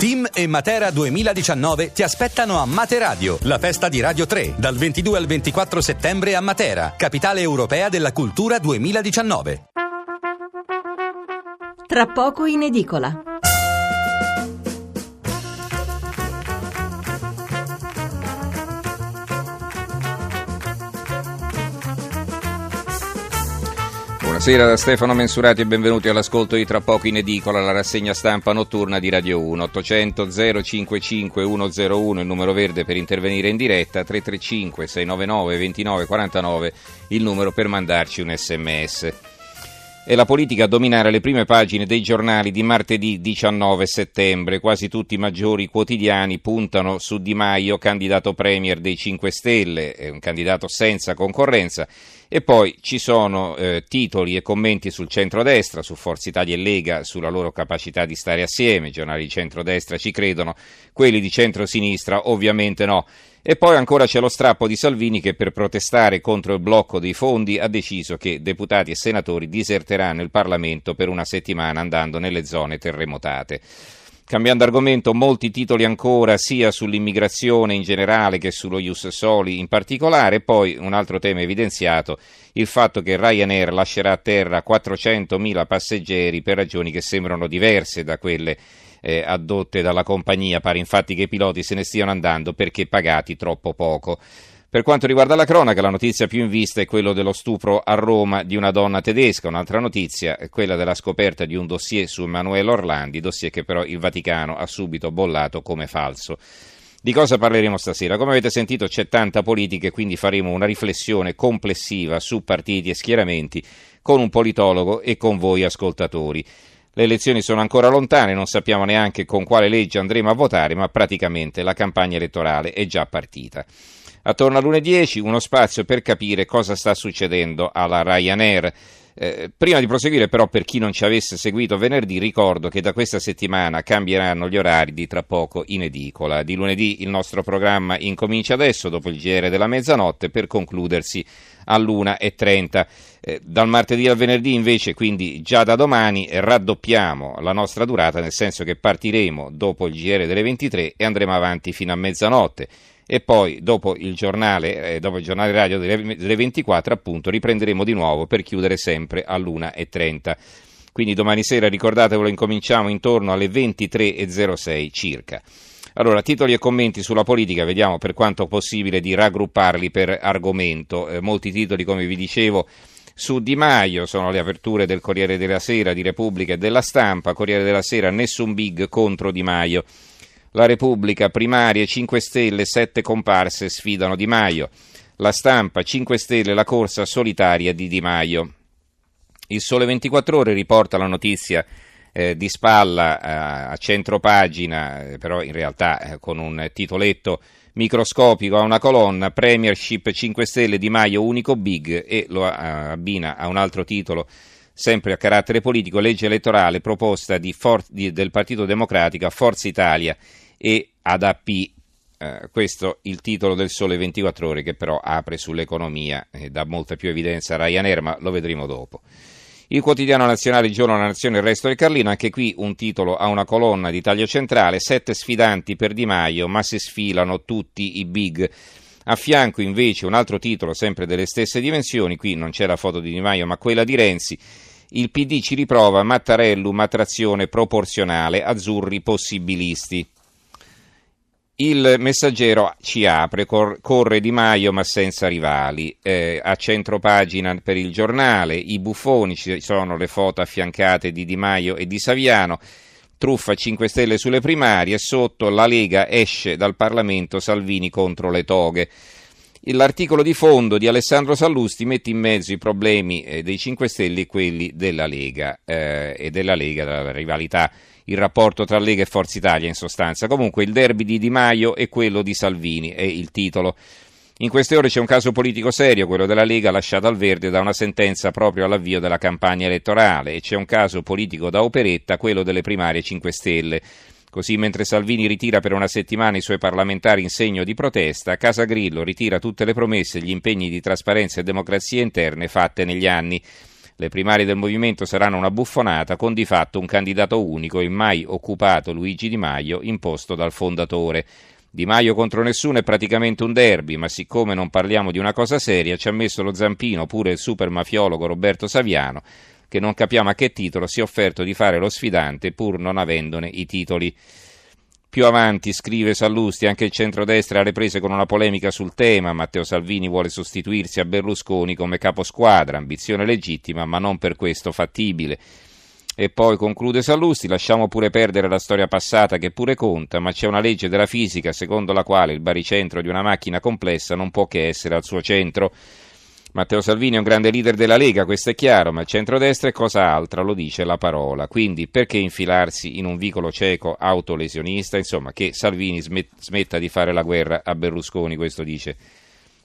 Team e Matera 2019 ti aspettano a Materadio, la festa di Radio 3, dal 22 al 24 settembre a Matera, capitale europea della cultura 2019. Tra poco in edicola. Buonasera da Stefano Mensurati e benvenuti all'ascolto di Tra poco in edicola, la rassegna stampa notturna di Radio 1. 800 055 101 il numero verde per intervenire in diretta, 335 699 2949 il numero per mandarci un sms. È la politica a dominare le prime pagine dei giornali di martedì 19 settembre. Quasi tutti i maggiori quotidiani puntano su Di Maio, candidato premier dei 5 Stelle, un candidato senza concorrenza. E poi ci sono eh, titoli e commenti sul centrodestra, su Forza Italia e Lega, sulla loro capacità di stare assieme. I giornali di centrodestra ci credono, quelli di centrosinistra ovviamente no. E poi ancora c'è lo strappo di Salvini che per protestare contro il blocco dei fondi ha deciso che deputati e senatori diserteranno il Parlamento per una settimana andando nelle zone terremotate. Cambiando argomento, molti titoli ancora sia sull'immigrazione in generale che sullo Ius Soli in particolare, poi un altro tema evidenziato, il fatto che Ryanair lascerà a terra 400.000 passeggeri per ragioni che sembrano diverse da quelle eh, adotte dalla compagnia, pare infatti che i piloti se ne stiano andando perché pagati troppo poco. Per quanto riguarda la cronaca, la notizia più in vista è quella dello stupro a Roma di una donna tedesca. Un'altra notizia è quella della scoperta di un dossier su Emanuele Orlandi, dossier che però il Vaticano ha subito bollato come falso. Di cosa parleremo stasera? Come avete sentito c'è tanta politica e quindi faremo una riflessione complessiva su partiti e schieramenti con un politologo e con voi ascoltatori. Le elezioni sono ancora lontane, non sappiamo neanche con quale legge andremo a votare, ma praticamente la campagna elettorale è già partita. Attorno a lunedì 10 uno spazio per capire cosa sta succedendo alla Ryanair. Eh, prima di proseguire però per chi non ci avesse seguito venerdì ricordo che da questa settimana cambieranno gli orari di tra poco in edicola. Di lunedì il nostro programma incomincia adesso dopo il GR della mezzanotte per concludersi all'1.30. Eh, dal martedì al venerdì invece, quindi già da domani, raddoppiamo la nostra durata nel senso che partiremo dopo il GR delle 23 e andremo avanti fino a mezzanotte e poi dopo il giornale, eh, dopo il giornale radio delle, delle 24 appunto riprenderemo di nuovo per chiudere sempre all'1.30. Quindi domani sera ricordatevelo incominciamo intorno alle 23.06 circa. Allora, titoli e commenti sulla politica, vediamo per quanto possibile di raggrupparli per argomento. Eh, molti titoli, come vi dicevo, su Di Maio, sono le aperture del Corriere della Sera, di Repubblica e della Stampa. Corriere della Sera, nessun big contro Di Maio. La Repubblica, primarie 5 Stelle, 7 comparse sfidano Di Maio. La stampa, 5 Stelle, la corsa solitaria di Di Maio. Il Sole 24 Ore riporta la notizia eh, di spalla eh, a centro pagina, eh, però in realtà eh, con un titoletto microscopico a una colonna, Premiership 5 Stelle Di Maio unico big e lo abbina a un altro titolo sempre a carattere politico, legge elettorale proposta For- di, del Partito Democratico a Forza Italia e ad AP. Eh, questo il titolo del Sole 24 Ore che però apre sull'economia e dà molta più evidenza a Ryanair, ma lo vedremo dopo. Il quotidiano nazionale Il giorno, la nazione, il resto del Carlino, anche qui un titolo a una colonna di taglio centrale, sette sfidanti per Di Maio, ma si sfilano tutti i big. A fianco invece un altro titolo sempre delle stesse dimensioni, qui non c'è la foto di Di Maio ma quella di Renzi, il PD ci riprova Mattarellum attrazione proporzionale, azzurri possibilisti. Il messaggero ci apre, cor- corre Di Maio ma senza rivali. Eh, a centropagina per il giornale, i buffoni, ci sono le foto affiancate di Di Maio e di Saviano. Truffa 5 Stelle sulle primarie, sotto la Lega esce dal Parlamento Salvini contro le toghe. L'articolo di fondo di Alessandro Sallusti mette in mezzo i problemi eh, dei 5 Stelle e quelli della Lega eh, e della Lega, della rivalità il rapporto tra Lega e Forza Italia in sostanza. Comunque il derby di Di Maio e quello di Salvini è il titolo. In queste ore c'è un caso politico serio, quello della Lega lasciata al verde da una sentenza proprio all'avvio della campagna elettorale e c'è un caso politico da operetta, quello delle primarie 5 Stelle. Così mentre Salvini ritira per una settimana i suoi parlamentari in segno di protesta, Casa Grillo ritira tutte le promesse e gli impegni di trasparenza e democrazia interne fatte negli anni. Le primarie del movimento saranno una buffonata con di fatto un candidato unico, il mai occupato Luigi Di Maio, imposto dal fondatore. Di Maio contro nessuno è praticamente un derby, ma siccome non parliamo di una cosa seria, ci ha messo lo zampino pure il super mafiologo Roberto Saviano, che non capiamo a che titolo si è offerto di fare lo sfidante pur non avendone i titoli. Più avanti, scrive Sallusti, anche il centrodestra ha riprese con una polemica sul tema. Matteo Salvini vuole sostituirsi a Berlusconi come caposquadra, ambizione legittima, ma non per questo fattibile. E poi conclude Sallusti, lasciamo pure perdere la storia passata che pure conta, ma c'è una legge della fisica secondo la quale il baricentro di una macchina complessa non può che essere al suo centro. Matteo Salvini è un grande leader della Lega, questo è chiaro, ma il centrodestra è cosa altra, lo dice la parola. Quindi perché infilarsi in un vicolo cieco autolesionista? Insomma, che Salvini smetta di fare la guerra a Berlusconi, questo dice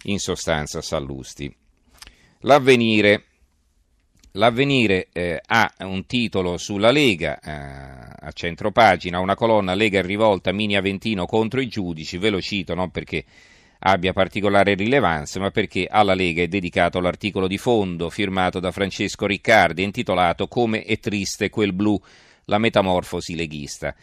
in sostanza Sallusti. L'avvenire. L'avvenire eh, ha un titolo sulla Lega, eh, a centropagina, una colonna Lega in rivolta, Mini Aventino contro i giudici, ve lo cito non perché abbia particolare rilevanza, ma perché alla Lega è dedicato l'articolo di fondo firmato da Francesco Riccardi intitolato Come è triste quel blu, la metamorfosi leghista.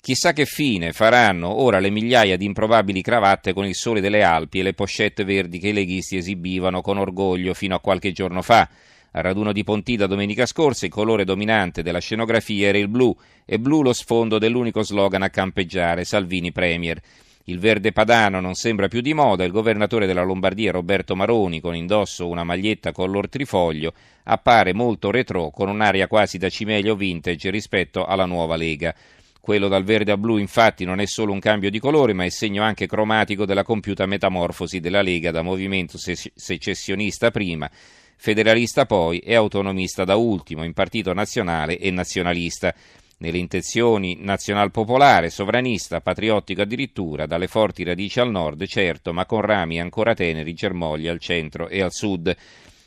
Chissà che fine faranno ora le migliaia di improbabili cravatte con il sole delle Alpi e le pochette verdi che i leghisti esibivano con orgoglio fino a qualche giorno fa. Al raduno di Pontida domenica scorsa il colore dominante della scenografia era il blu e blu lo sfondo dell'unico slogan a campeggiare, Salvini Premier. Il verde padano non sembra più di moda, il governatore della Lombardia Roberto Maroni, con indosso una maglietta color trifoglio, appare molto retro con un'aria quasi da cimelio vintage rispetto alla nuova Lega. Quello dal verde a blu infatti non è solo un cambio di colore, ma è segno anche cromatico della compiuta metamorfosi della Lega da movimento secessionista prima, federalista poi e autonomista da ultimo, in partito nazionale e nazionalista nelle intenzioni nazional-popolare, sovranista, patriottico addirittura, dalle forti radici al nord, certo, ma con rami ancora teneri germogli al centro e al sud.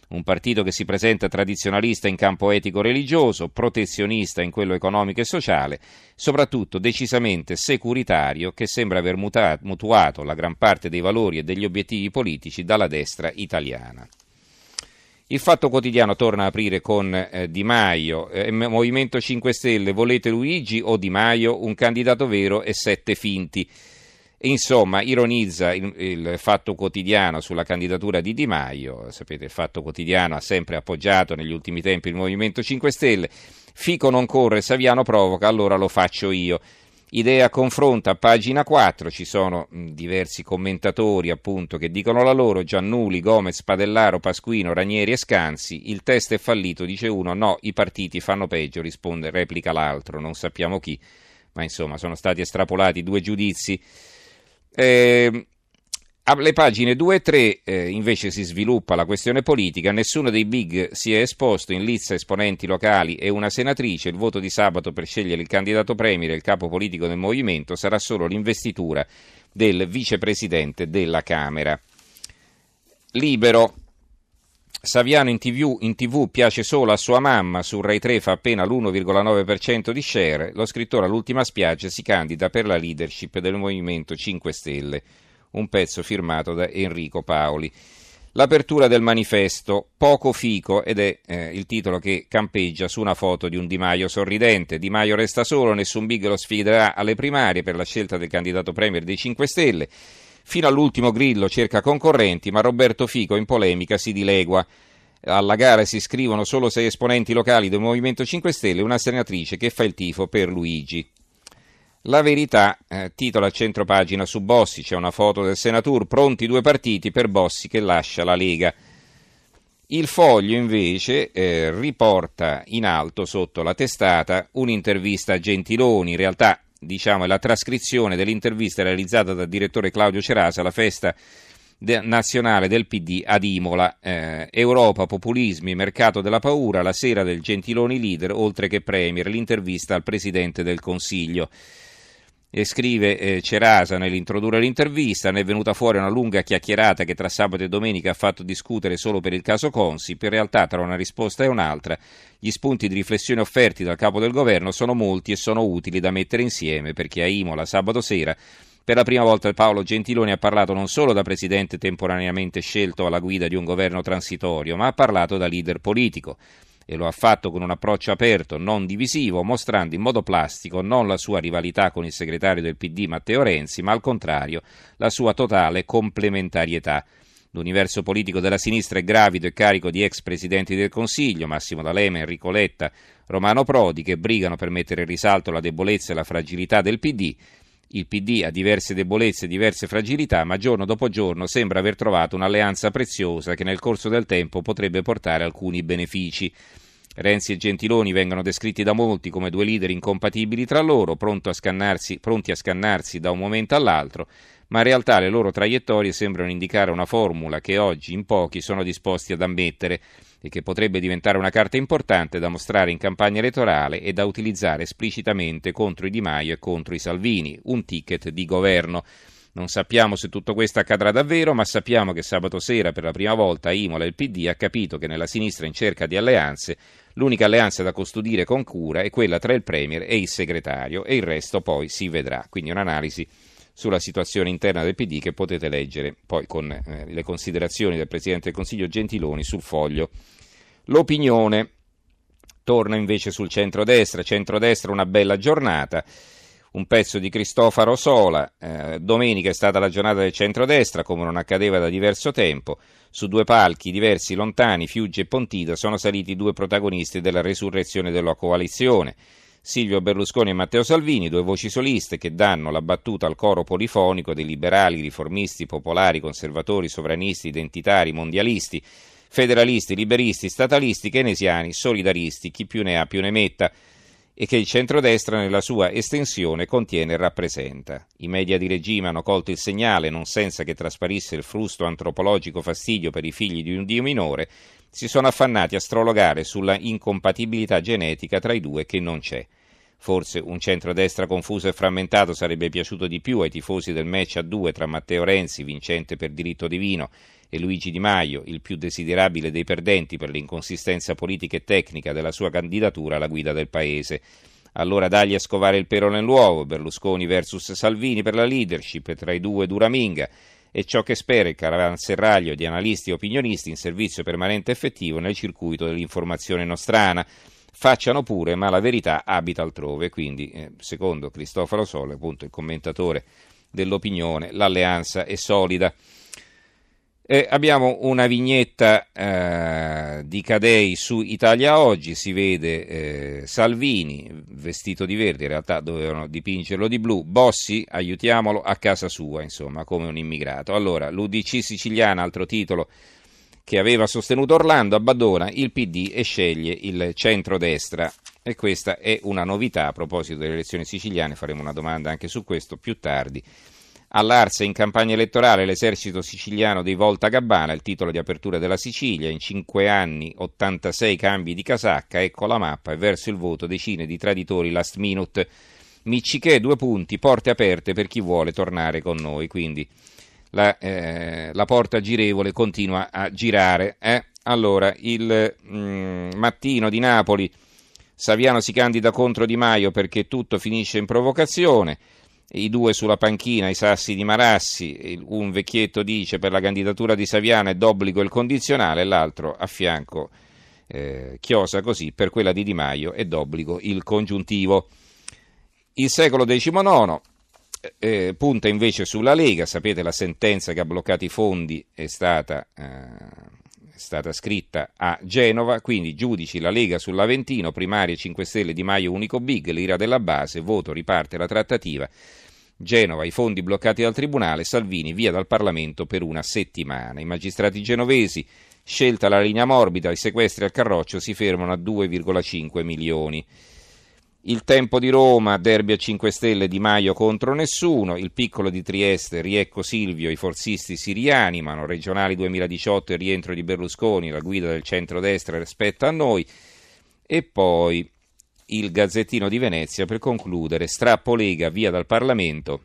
Un partito che si presenta tradizionalista in campo etico-religioso, protezionista in quello economico e sociale, soprattutto decisamente securitario, che sembra aver mutuato la gran parte dei valori e degli obiettivi politici dalla destra italiana. Il Fatto Quotidiano torna a aprire con eh, Di Maio, eh, Movimento 5 Stelle, volete Luigi o Di Maio, un candidato vero e sette finti. Insomma, ironizza il, il, Fatto Quotidiano sulla candidatura di Di Maio, sapete il Fatto Quotidiano ha sempre appoggiato negli ultimi tempi il Movimento 5 Stelle, Fico non corre, Saviano provoca, allora lo faccio io. Idea confronta, pagina 4, ci sono diversi commentatori appunto che dicono la loro, Giannuli, Gomez, Padellaro, Pasquino, Ranieri e Scanzi, il test è fallito, dice uno, no, i partiti fanno peggio, risponde, replica l'altro, non sappiamo chi, ma insomma sono stati estrapolati due giudizi. Eh, alle pagine 2 e 3 eh, invece si sviluppa la questione politica, nessuno dei big si è esposto in lizza esponenti locali e una senatrice, il voto di sabato per scegliere il candidato premier e il capo politico del movimento sarà solo l'investitura del vicepresidente della Camera. Libero. Saviano in TV, in TV, piace solo a sua mamma, su Rai 3 fa appena l'1,9% di share, lo scrittore all'ultima spiaggia si candida per la leadership del Movimento 5 Stelle un pezzo firmato da Enrico Paoli. L'apertura del manifesto, poco fico, ed è eh, il titolo che campeggia su una foto di un Di Maio sorridente. Di Maio resta solo, nessun big lo sfiderà alle primarie per la scelta del candidato premier dei 5 Stelle. Fino all'ultimo Grillo cerca concorrenti, ma Roberto Fico in polemica si dilegua. Alla gara si iscrivono solo sei esponenti locali del Movimento 5 Stelle e una senatrice che fa il tifo per Luigi. La verità eh, titola a centro pagina su Bossi, c'è una foto del senatore, pronti due partiti per Bossi che lascia la Lega. Il foglio invece eh, riporta in alto sotto la testata un'intervista a Gentiloni, in realtà diciamo è la trascrizione dell'intervista realizzata dal direttore Claudio Cerasa alla festa de- nazionale del PD ad Imola. Eh, Europa, populismi, mercato della paura, la sera del Gentiloni leader, oltre che premier, l'intervista al Presidente del Consiglio. E scrive eh, Cerasa nell'introdurre l'intervista, ne è venuta fuori una lunga chiacchierata che tra sabato e domenica ha fatto discutere solo per il caso Consip, in realtà tra una risposta e un'altra gli spunti di riflessione offerti dal capo del governo sono molti e sono utili da mettere insieme perché a Imola sabato sera per la prima volta Paolo Gentiloni ha parlato non solo da presidente temporaneamente scelto alla guida di un governo transitorio, ma ha parlato da leader politico. E lo ha fatto con un approccio aperto, non divisivo, mostrando in modo plastico non la sua rivalità con il segretario del PD Matteo Renzi, ma al contrario la sua totale complementarietà. L'universo politico della sinistra è gravido e carico di ex presidenti del Consiglio, Massimo D'Alema, Enrico Letta, Romano Prodi, che brigano per mettere in risalto la debolezza e la fragilità del PD. Il PD ha diverse debolezze e diverse fragilità, ma giorno dopo giorno sembra aver trovato un'alleanza preziosa che nel corso del tempo potrebbe portare alcuni benefici. Renzi e Gentiloni vengono descritti da molti come due leader incompatibili tra loro, pronti a scannarsi da un momento all'altro, ma in realtà le loro traiettorie sembrano indicare una formula che oggi in pochi sono disposti ad ammettere e che potrebbe diventare una carta importante da mostrare in campagna elettorale e da utilizzare esplicitamente contro i Di Maio e contro i Salvini, un ticket di governo. Non sappiamo se tutto questo accadrà davvero, ma sappiamo che sabato sera per la prima volta Imola e il PD ha capito che nella sinistra in cerca di alleanze l'unica alleanza da custodire con cura è quella tra il Premier e il segretario e il resto poi si vedrà. Quindi un'analisi sulla situazione interna del PD che potete leggere poi con eh, le considerazioni del Presidente del Consiglio Gentiloni sul foglio. L'opinione torna invece sul centrodestra, centrodestra una bella giornata, un pezzo di Cristofaro Sola, eh, domenica è stata la giornata del centrodestra come non accadeva da diverso tempo, su due palchi diversi lontani, Fiuggi e Pontida, sono saliti due protagonisti della resurrezione della coalizione. Silvio Berlusconi e Matteo Salvini, due voci soliste che danno la battuta al coro polifonico dei liberali, riformisti, popolari, conservatori, sovranisti, identitari, mondialisti, federalisti, liberisti, statalisti, keynesiani, solidaristi, chi più ne ha più ne metta e che il centrodestra nella sua estensione contiene e rappresenta. I media di regime hanno colto il segnale, non senza che trasparisse il frusto antropologico fastidio per i figli di un dio minore, si sono affannati a strologare sulla incompatibilità genetica tra i due che non c'è. Forse un centrodestra confuso e frammentato sarebbe piaciuto di più ai tifosi del match a due tra Matteo Renzi, vincente per diritto divino, e Luigi Di Maio, il più desiderabile dei perdenti per l'inconsistenza politica e tecnica della sua candidatura alla guida del paese. Allora dagli a scovare il pero nell'uovo, Berlusconi versus Salvini per la leadership, tra i due Duraminga, e ciò che spera il caravanserraglio di analisti e opinionisti in servizio permanente effettivo nel circuito dell'informazione nostrana. Facciano pure, ma la verità abita altrove. Quindi, eh, secondo Cristoforo Sole, appunto il commentatore dell'opinione, l'alleanza è solida. Eh, abbiamo una vignetta eh, di Cadei su Italia Oggi, si vede eh, Salvini vestito di verde, in realtà dovevano dipingerlo di blu, Bossi aiutiamolo a casa sua, insomma, come un immigrato. Allora, l'UDC siciliana, altro titolo che aveva sostenuto Orlando, abbandona il PD e sceglie il centro-destra. E questa è una novità a proposito delle elezioni siciliane, faremo una domanda anche su questo più tardi. All'Arse in campagna elettorale l'esercito siciliano dei Volta Gabbana, il titolo di apertura della Sicilia, in cinque anni 86 cambi di casacca, ecco la mappa e verso il voto decine di traditori last minute. Miccichè, due punti, porte aperte per chi vuole tornare con noi, quindi la, eh, la porta girevole continua a girare. Eh? Allora, il mm, mattino di Napoli, Saviano si candida contro Di Maio perché tutto finisce in provocazione i due sulla panchina, i sassi di Marassi, un vecchietto dice per la candidatura di Saviano è d'obbligo il condizionale, l'altro a fianco eh, chiosa così, per quella di Di Maio è d'obbligo il congiuntivo. Il secolo XIX eh, punta invece sulla Lega, sapete la sentenza che ha bloccato i fondi è stata, eh, stata scritta a Genova, quindi giudici la Lega sull'Aventino, primarie 5 Stelle Di Maio unico big, l'ira della base, voto riparte la trattativa Genova, i fondi bloccati dal Tribunale, Salvini via dal Parlamento per una settimana. I magistrati genovesi, scelta la linea morbida, i sequestri al Carroccio si fermano a 2,5 milioni. Il tempo di Roma, derby a 5 Stelle Di Maio contro nessuno, il piccolo di Trieste, Riecco Silvio, i forzisti si rianimano, regionali 2018 e rientro di Berlusconi, la guida del centrodestra rispetto a noi, e poi il Gazzettino di Venezia per concludere, strappo Lega via dal Parlamento,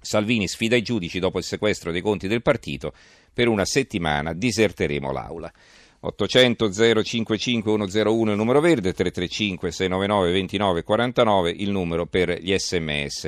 Salvini sfida i giudici dopo il sequestro dei conti del partito, per una settimana diserteremo l'Aula. 800 055 101 il numero verde, 335 699 2949 il numero per gli sms.